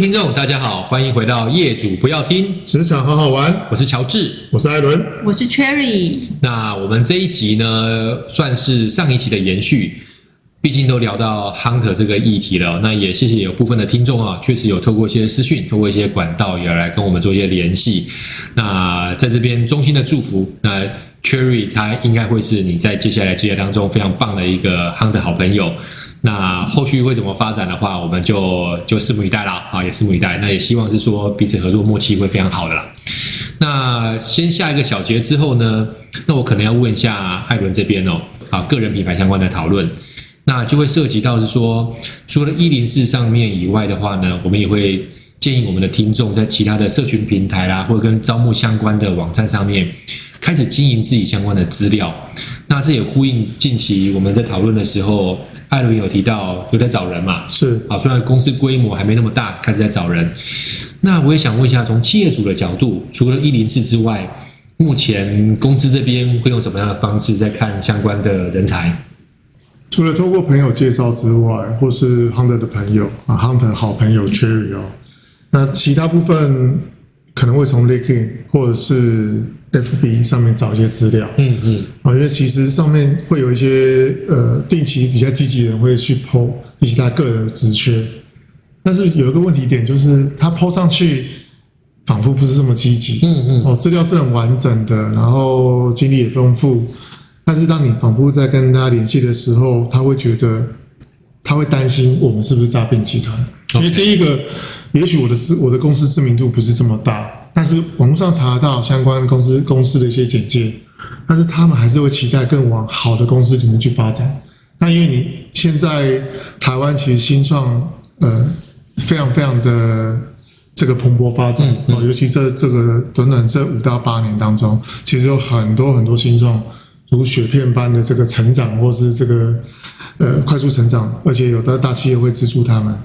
听众，大家好，欢迎回到业主不要听职场好好玩。我是乔治，我是艾伦，我是 Cherry。那我们这一集呢，算是上一期的延续，毕竟都聊到 Hunter 这个议题了。那也谢谢有部分的听众啊，确实有透过一些私讯，透过一些管道，也来跟我们做一些联系。那在这边衷心的祝福，那 Cherry 他应该会是你在接下来职业当中非常棒的一个 Hunter 好朋友。那后续会怎么发展的话，我们就就拭目以待啦啊，也拭目以待。那也希望是说彼此合作默契会非常好的啦。那先下一个小节之后呢，那我可能要问一下艾伦这边哦，啊，个人品牌相关的讨论，那就会涉及到是说，除了一零四上面以外的话呢，我们也会建议我们的听众在其他的社群平台啦，或者跟招募相关的网站上面开始经营自己相关的资料。那这也呼应近期我们在讨论的时候。艾伦有提到有在找人嘛？是啊，虽然公司规模还没那么大，开始在找人。那我也想问一下，从企业主的角度，除了一零四之外，目前公司这边会用什么样的方式在看相关的人才？除了透过朋友介绍之外，或是 Hunter 的朋友啊，Hunter 好朋友 Cherry 哦，那其他部分可能会从 LinkedIn 或者是。FB 上面找一些资料，嗯嗯，啊，因为其实上面会有一些呃定期比较积极的人会去 po 一些他个人的职缺，但是有一个问题点就是他 po 上去仿佛不是这么积极，嗯嗯，哦，资料是很完整的，然后经历也丰富，但是当你仿佛在跟他联系的时候，他会觉得他会担心我们是不是诈骗集团，因为第一个，也许我的知我的公司知名度不是这么大。但是网络上查得到相关公司公司的一些简介，但是他们还是会期待更往好的公司里面去发展。那因为你现在台湾其实新创呃非常非常的这个蓬勃发展哦，尤其这这个短短这五到八年当中，其实有很多很多新创如雪片般的这个成长，或是这个呃快速成长，而且有的大企业会资助他们。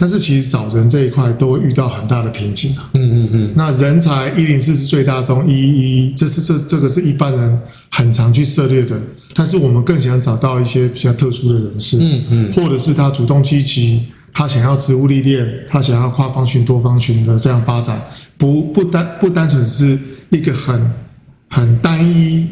但是其实找人这一块都会遇到很大的瓶颈啊。嗯嗯嗯。那人才一零四是最大宗，一一一，这是这这个是一般人很常去涉猎的。但是我们更想找到一些比较特殊的人士，嗯嗯，或者是他主动积极，他想要职务历练，他想要跨方群多方群的这样发展，不不单不单纯是一个很很单一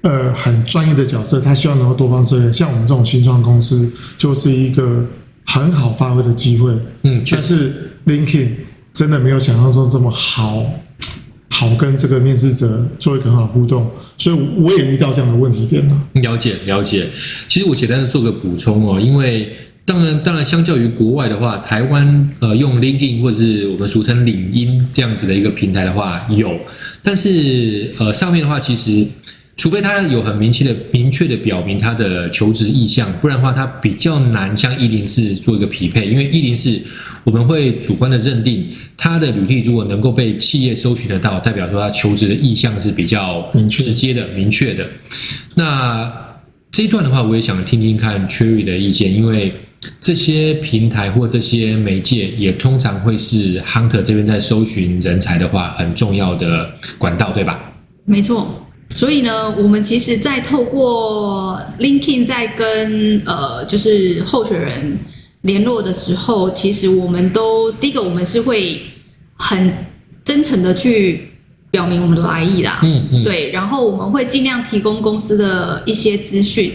呃很专业的角色，他希望能够多方涉猎。像我们这种新创公司，就是一个。很好发挥的机会，嗯，但是 LinkedIn 真的没有想象中这么好，好跟这个面试者做一个很好的互动，所以我也遇到这样的问题点了。了解了解，其实我简单的做个补充哦，因为当然当然，相较于国外的话，台湾呃用 LinkedIn 或者是我们俗称领英这样子的一个平台的话有，但是呃上面的话其实。除非他有很明确的、明确的表明他的求职意向，不然的话，他比较难向一零四做一个匹配。因为一零四我们会主观的认定他的履历如果能够被企业搜寻得到，代表说他求职的意向是比较直接的、明确的。那这一段的话，我也想听听看 Cherry 的意见，因为这些平台或这些媒介也通常会是 Hunter 这边在搜寻人才的话很重要的管道，对吧？没错。所以呢，我们其实，在透过 LinkedIn 在跟呃，就是候选人联络的时候，其实我们都第一个，我们是会很真诚的去表明我们的来意啦，嗯嗯，对，然后我们会尽量提供公司的一些资讯，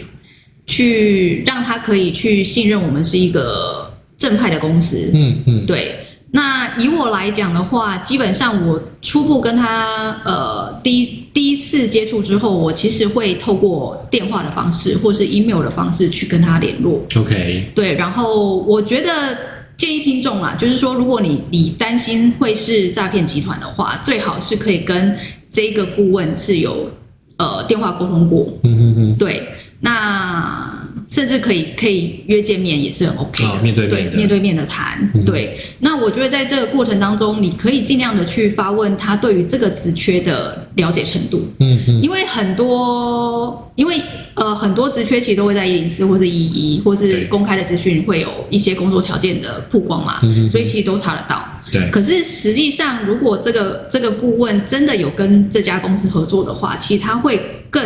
去让他可以去信任我们是一个正派的公司，嗯嗯，对。那以我来讲的话，基本上我初步跟他呃第一第一次接触之后，我其实会透过电话的方式或是 email 的方式去跟他联络。OK，对，然后我觉得建议听众啊，就是说如果你你担心会是诈骗集团的话，最好是可以跟这个顾问是有呃电话沟通过。嗯嗯嗯，对，那。甚至可以可以约见面也是很 OK 的，哦、面对面对面对面的谈。嗯、对，那我觉得在这个过程当中，你可以尽量的去发问他对于这个职缺的了解程度。嗯嗯，因为很多，因为呃很多职缺其实都会在一零四或是一一一或是公开的资讯会有一些工作条件的曝光嘛，嗯，所以其实都查得到。对，可是实际上，如果这个这个顾问真的有跟这家公司合作的话，其实他会更。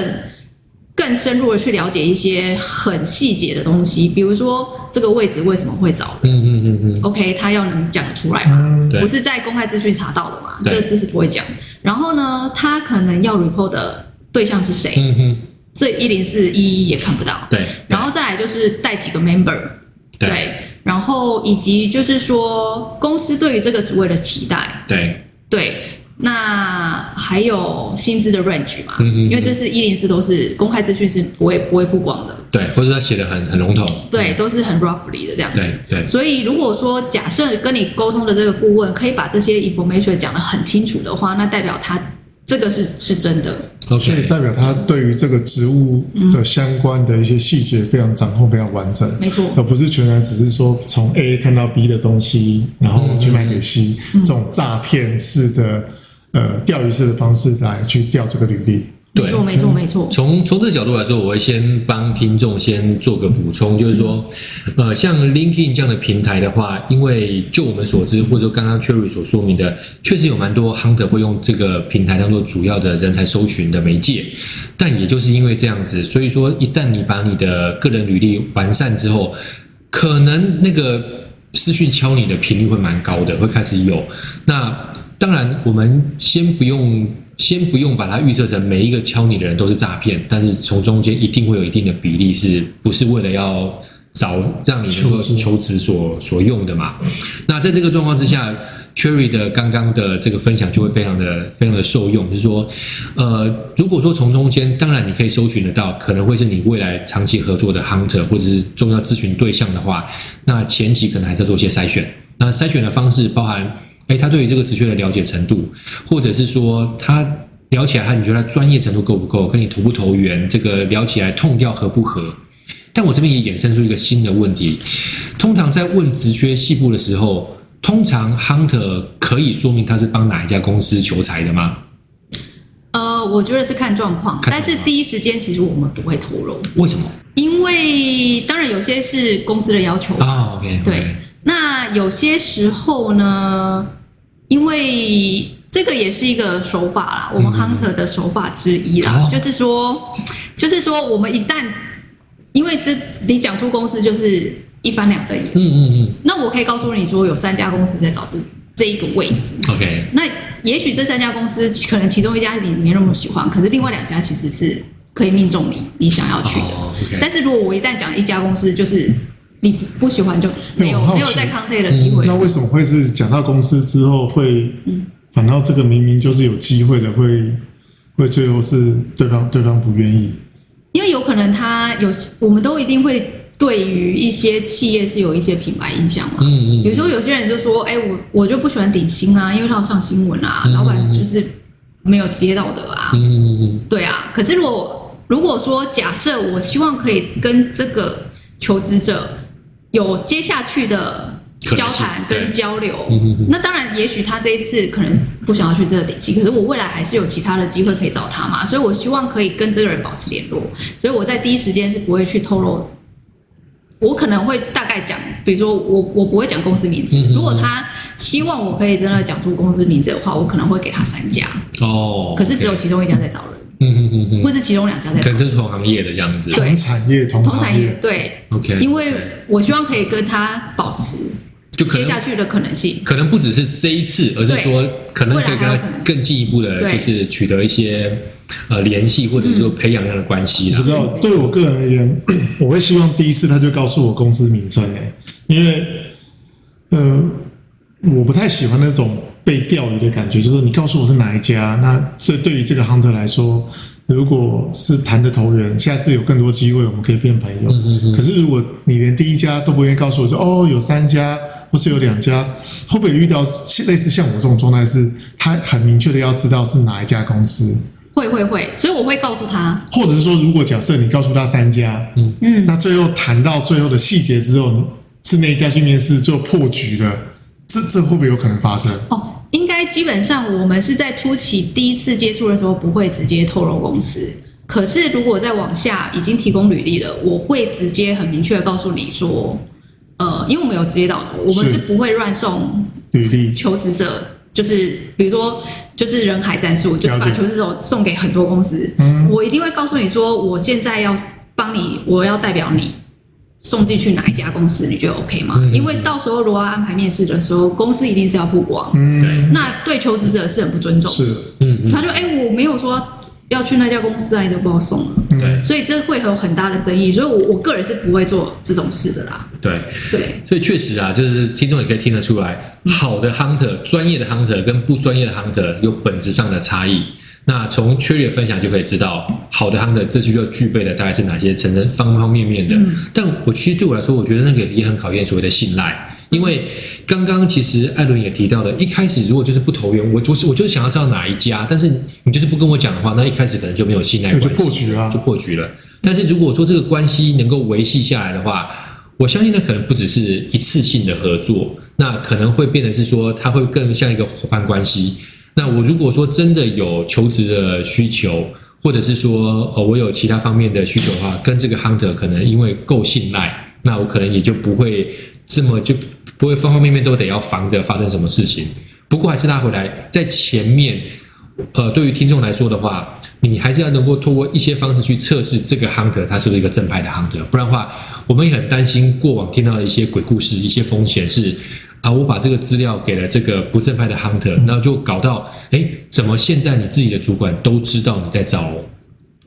更深入的去了解一些很细节的东西，比如说这个位置为什么会找人？嗯嗯嗯嗯。OK，他要能讲得出来嘛？嗯，不是在公开资讯查到的嘛？这这是不会讲。然后呢，他可能要 report 的对象是谁？嗯哼，这一零四一一也看不到。对。然后再来就是带几个 member，对。对然后以及就是说公司对于这个职位的期待。对。对。那还有薪资的 range 嘛？嗯嗯，因为这是一零四都是公开资讯是不会不会曝光的。对，或者他写的很很笼统。对，都是很 roughly 的这样子。对对。所以如果说假设跟你沟通的这个顾问可以把这些 information 讲得很清楚的话，那代表他这个是是真的。Okay. 所以代表他对于这个职务的相关的一些细节非常掌控，非常完整。没错。而不是全然只是说从 A 看到 B 的东西，然后去卖给 C，嗯，这种诈骗式的。呃，钓鱼式的方式来去钓这个履历，没错，没错，没错。从从这个角度来说，我会先帮听众先做个补充，就是说，呃，像 LinkedIn 这样的平台的话，因为就我们所知，或者说刚刚 Cherry 所说明的，确实有蛮多 Hunter 会用这个平台当做主要的人才搜寻的媒介。但也就是因为这样子，所以说一旦你把你的个人履历完善之后，可能那个私讯敲你的频率会蛮高的，会开始有那。当然，我们先不用，先不用把它预设成每一个敲你的人都是诈骗，但是从中间一定会有一定的比例，是不是为了要找让你能够求职所所用的嘛？那在这个状况之下，Cherry 的刚刚的这个分享就会非常的非常的受用，就是说，呃，如果说从中间，当然你可以搜寻得到，可能会是你未来长期合作的 Hunter 或者是重要咨询对象的话，那前期可能还是要做一些筛选。那筛选的方式包含。哎，他对于这个职缺的了解程度，或者是说他聊起来，他你觉得他专业程度够不够，跟你投不投缘，这个聊起来痛调合不合？但我这边也衍生出一个新的问题：通常在问职缺细部的时候，通常 hunter 可以说明他是帮哪一家公司求财的吗？呃，我觉得是看状况，但是第一时间其实我们不会透露。为什么？因为当然有些是公司的要求啊。Oh, OK，对。有些时候呢？因为这个也是一个手法啦，我们 hunter 的手法之一啦，嗯、就是说，就是说，我们一旦因为这你讲出公司就是一翻两瞪眼，嗯嗯嗯，那我可以告诉你说，有三家公司在找这这一个位置，OK，那也许这三家公司可能其中一家你没那么喜欢，可是另外两家其实是可以命中你你想要去的，oh. 但是如果我一旦讲一家公司就是。你不喜欢就没有没有再 contact 的机会。那为什么会是讲到公司之后会，反倒这个明明就是有机会的，会会最后是对方对方不愿意？因为有可能他有，我们都一定会对于一些企业是有一些品牌印象嘛。嗯嗯。比如说有些人就说，哎，我我就不喜欢顶薪啊，因为他要上新闻啊，老板就是没有职业道德啊。嗯嗯。对啊，可是如果如果说假设我希望可以跟这个求职者。有接下去的交谈跟交流，那当然，也许他这一次可能不想要去这个顶级，可是我未来还是有其他的机会可以找他嘛，所以我希望可以跟这个人保持联络，所以我在第一时间是不会去透露，我可能会大概讲，比如说我我不会讲公司名字，如果他希望我可以真的讲出公司名字的话，我可能会给他三家。哦，可是只有其中一家在找人。嗯嗯嗯嗯，或是其中两家在，可能是同行业的这样子，同产业同同产业对，OK，因为我希望可以跟他保持就接下去的可能性，可能不只是这一次，而是说可能可以跟他更进一步的，就是取得一些呃联系，或者说培养这样的关系。知道，对我个人而言，我会希望第一次他就告诉我公司名称诶，因为呃，我不太喜欢那种。被钓鱼的感觉，就是你告诉我是哪一家，那所以对于这个 hunter 来说，如果是谈的投缘，下次有更多机会，我们可以变朋友。嗯嗯嗯。可是如果你连第一家都不愿意告诉我，就哦有三家或是有两家，会不会遇到类似像我这种状态？是他很明确的要知道是哪一家公司？会会会，所以我会告诉他。或者是说，如果假设你告诉他三家，嗯嗯，那最后谈到最后的细节之后，是那一家去面试，最后破局了，这这会不会有可能发生？哦。应该基本上，我们是在初期第一次接触的时候不会直接透露公司。可是如果再往下已经提供履历了，我会直接很明确的告诉你说，呃，因为我们有职业道德，我们是不会乱送履历求职者就是比如说就是人海战术，就是把求职者送给很多公司，嗯，我一定会告诉你说，我现在要帮你，我要代表你。送进去哪一家公司，你觉得 OK 吗？嗯、因为到时候如果安排面试的时候，公司一定是要曝光，嗯，对，那对求职者是很不尊重的，是，嗯，他就哎、欸，我没有说要去那家公司啊，你都把我送了，对、嗯，所以这会有很大的争议，所以我我个人是不会做这种事的啦，对，对，所以确实啊，就是听众也可以听得出来，好的 hunter，专业的 hunter 跟不专业的 hunter 有本质上的差异。那从 Cherry 的分享就可以知道，好的 hunter 这需要具备的大概是哪些层层方方面面的。嗯、但我其实对我来说，我觉得那个也很考验所谓的信赖，因为刚刚其实艾伦也提到的，一开始如果就是不投缘，我我我就是想要知道哪一家，但是你就是不跟我讲的话，那一开始可能就没有信赖关系，就破局了，就破局了。但是如果说这个关系能够维系下来的话，我相信那可能不只是一次性的合作，那可能会变得是说，它会更像一个伙伴关系。那我如果说真的有求职的需求，或者是说呃我有其他方面的需求的话，跟这个 hunter 可能因为够信赖，那我可能也就不会这么就不会方方面面都得要防着发生什么事情。不过还是拉回来，在前面，呃，对于听众来说的话，你还是要能够通过一些方式去测试这个 hunter 他是不是一个正派的 hunter，不然的话，我们也很担心过往听到的一些鬼故事、一些风险是。啊，我把这个资料给了这个不正派的 hunter，然后就搞到，哎，怎么现在你自己的主管都知道你在找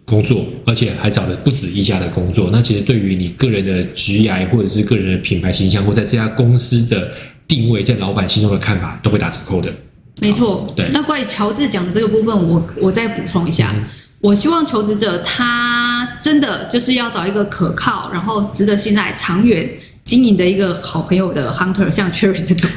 工作，而且还找的不止一家的工作？那其实对于你个人的职涯或者是个人的品牌形象，或在这家公司的定位，在老板心中的看法，都会打折扣的。没错，对。那关于乔治讲的这个部分，我我再补充一下，嗯、我希望求职者他真的就是要找一个可靠，然后值得信赖、长远。经营的一个好朋友的 hunter，像 Cherry 这种，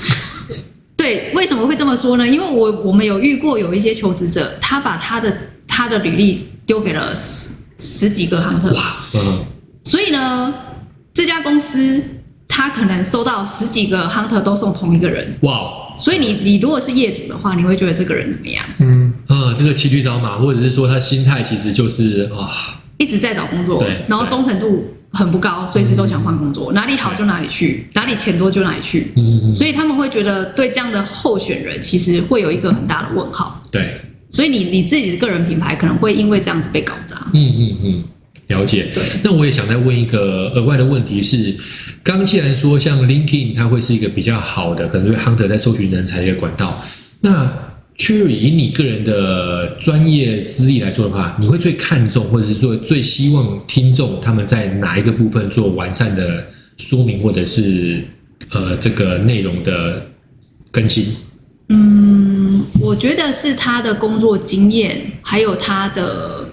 对，为什么会这么说呢？因为我我们有遇过有一些求职者，他把他的他的履历丢给了十十几个 hunter，哇，嗯，所以呢，这家公司他可能收到十几个 hunter 都送同一个人，哇，所以你你如果是业主的话，你会觉得这个人怎么样？嗯。啊，这个骑驴找马，或者是说他心态其实就是啊，一直在找工作，对，然后忠诚度。很不高，随时都想换工作，哪里好就哪里去，哪里钱多就哪里去。嗯嗯。所以他们会觉得对这样的候选人，其实会有一个很大的问号。对。所以你你自己的个人品牌可能会因为这样子被搞砸。嗯嗯嗯，了解。对。那我也想再问一个额外的问题是，刚既然说像 LinkedIn 它会是一个比较好的，可能对 Hunter 在搜寻人才的一个管道，那。Cherry，以你个人的专业资历来说的话，你会最看重，或者是说最希望听众他们在哪一个部分做完善的说明，或者是呃这个内容的更新？嗯，我觉得是他的工作经验，还有他的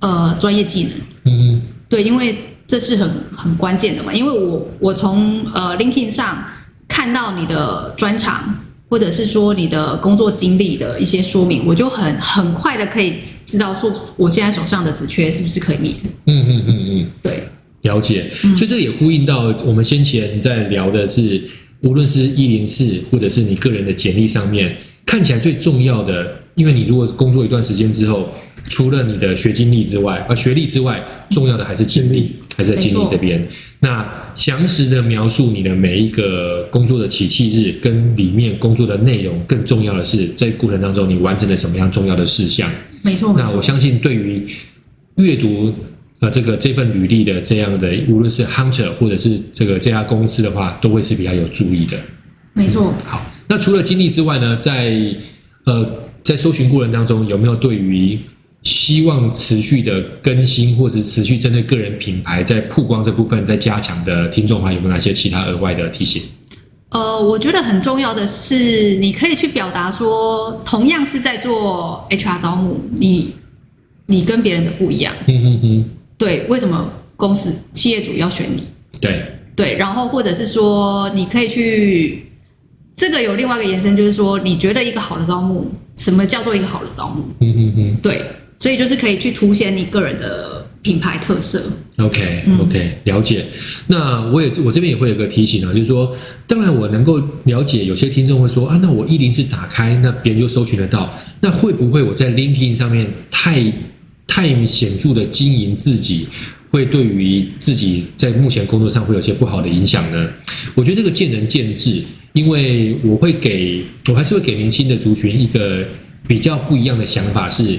呃专业技能。嗯，对，因为这是很很关键的嘛。因为我我从呃 LinkedIn 上看到你的专长。或者是说你的工作经历的一些说明，我就很很快的可以知道说我现在手上的职缺是不是可以 meet。嗯嗯嗯嗯，对，了解。所以这也呼应到我们先前在聊的是，无论是一零四或者是你个人的简历上面，看起来最重要的，因为你如果工作一段时间之后，除了你的学经历之外，啊学历之外，重要的还是经历，还是在经历这边。那详实的描述你的每一个工作的起訖日，跟里面工作的内容，更重要的是在过程当中你完成了什么样重要的事项。没错。那我相信对于阅读呃这个这份履历的这样的，无论是 hunter 或者是这个这家公司的话，都会是比较有注意的。没错。嗯，好，那除了经历之外呢，在呃在搜寻过程当中，有没有对于希望持续的更新，或是持续针对个人品牌在曝光这部分在加强的听众的话，有没有哪些其他额外的提醒？呃，我觉得很重要的是，你可以去表达说，同样是在做 HR 招募，你你跟别人的不一样。嗯嗯嗯。对，为什么公司企业主要选你？对对，然后或者是说，你可以去这个有另外一个延伸，就是说，你觉得一个好的招募，什么叫做一个好的招募？嗯嗯嗯。对。所以就是可以去凸显你个人的品牌特色。OK OK，了解。那我也我这边也会有个提醒啊，就是说，当然我能够了解，有些听众会说啊，那我一零四打开，那别人就搜寻得到，那会不会我在 LinkedIn 上面太太显著的经营自己，会对于自己在目前工作上会有些不好的影响呢？我觉得这个见仁见智。因为我会给我还是会给年轻的族群一个比较不一样的想法是，是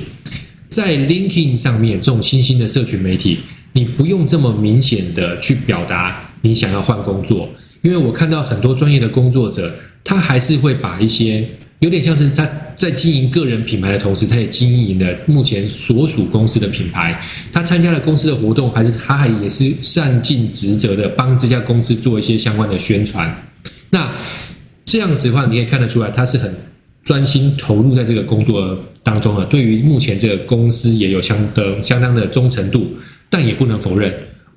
在 linkin 上面这种新兴的社群媒体，你不用这么明显的去表达你想要换工作，因为我看到很多专业的工作者，他还是会把一些有点像是他在经营个人品牌的同时，他也经营了目前所属公司的品牌，他参加了公司的活动，还是他还也是善尽职责的帮这家公司做一些相关的宣传，那。这样子的话，你可以看得出来，他是很专心投入在这个工作当中了。对于目前这个公司也有相的相当的忠诚度，但也不能否认，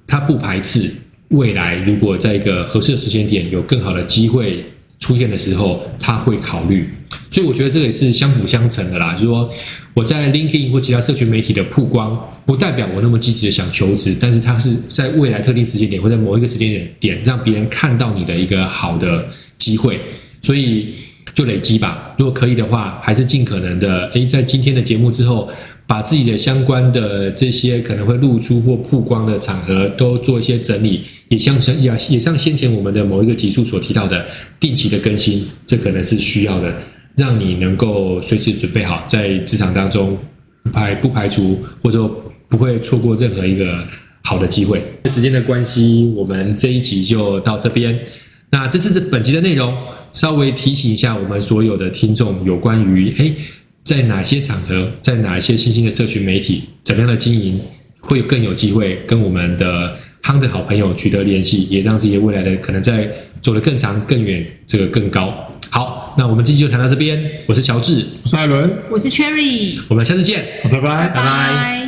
他不排斥未来如果在一个合适的时间点有更好的机会出现的时候，他会考虑。所以我觉得这个也是相辅相成的啦。就是说我在 LinkedIn 或其他社群媒体的曝光，不代表我那么积极的想求职，但是他是在未来特定时间点或在某一个时间点点让别人看到你的一个好的机会。所以就累积吧，如果可以的话，还是尽可能的，诶，在今天的节目之后，把自己的相关的这些可能会露出或曝光的场合都做一些整理，也像像也像先前我们的某一个集数所提到的，定期的更新，这可能是需要的，让你能够随时准备好，在职场当中不排不排除或者不会错过任何一个好的机会。时间的关系，我们这一集就到这边。那这次是本集的内容。稍微提醒一下我们所有的听众，有关于诶，在哪些场合，在哪一些新兴的社群媒体，怎么样的经营，会更有机会跟我们的夯的好朋友取得联系，也让自己未来的可能在走得更长、更远，这个更高。好，那我们今天就谈到这边。我是乔治，我是艾伦，我是 Cherry，我们下次见，拜拜，拜拜。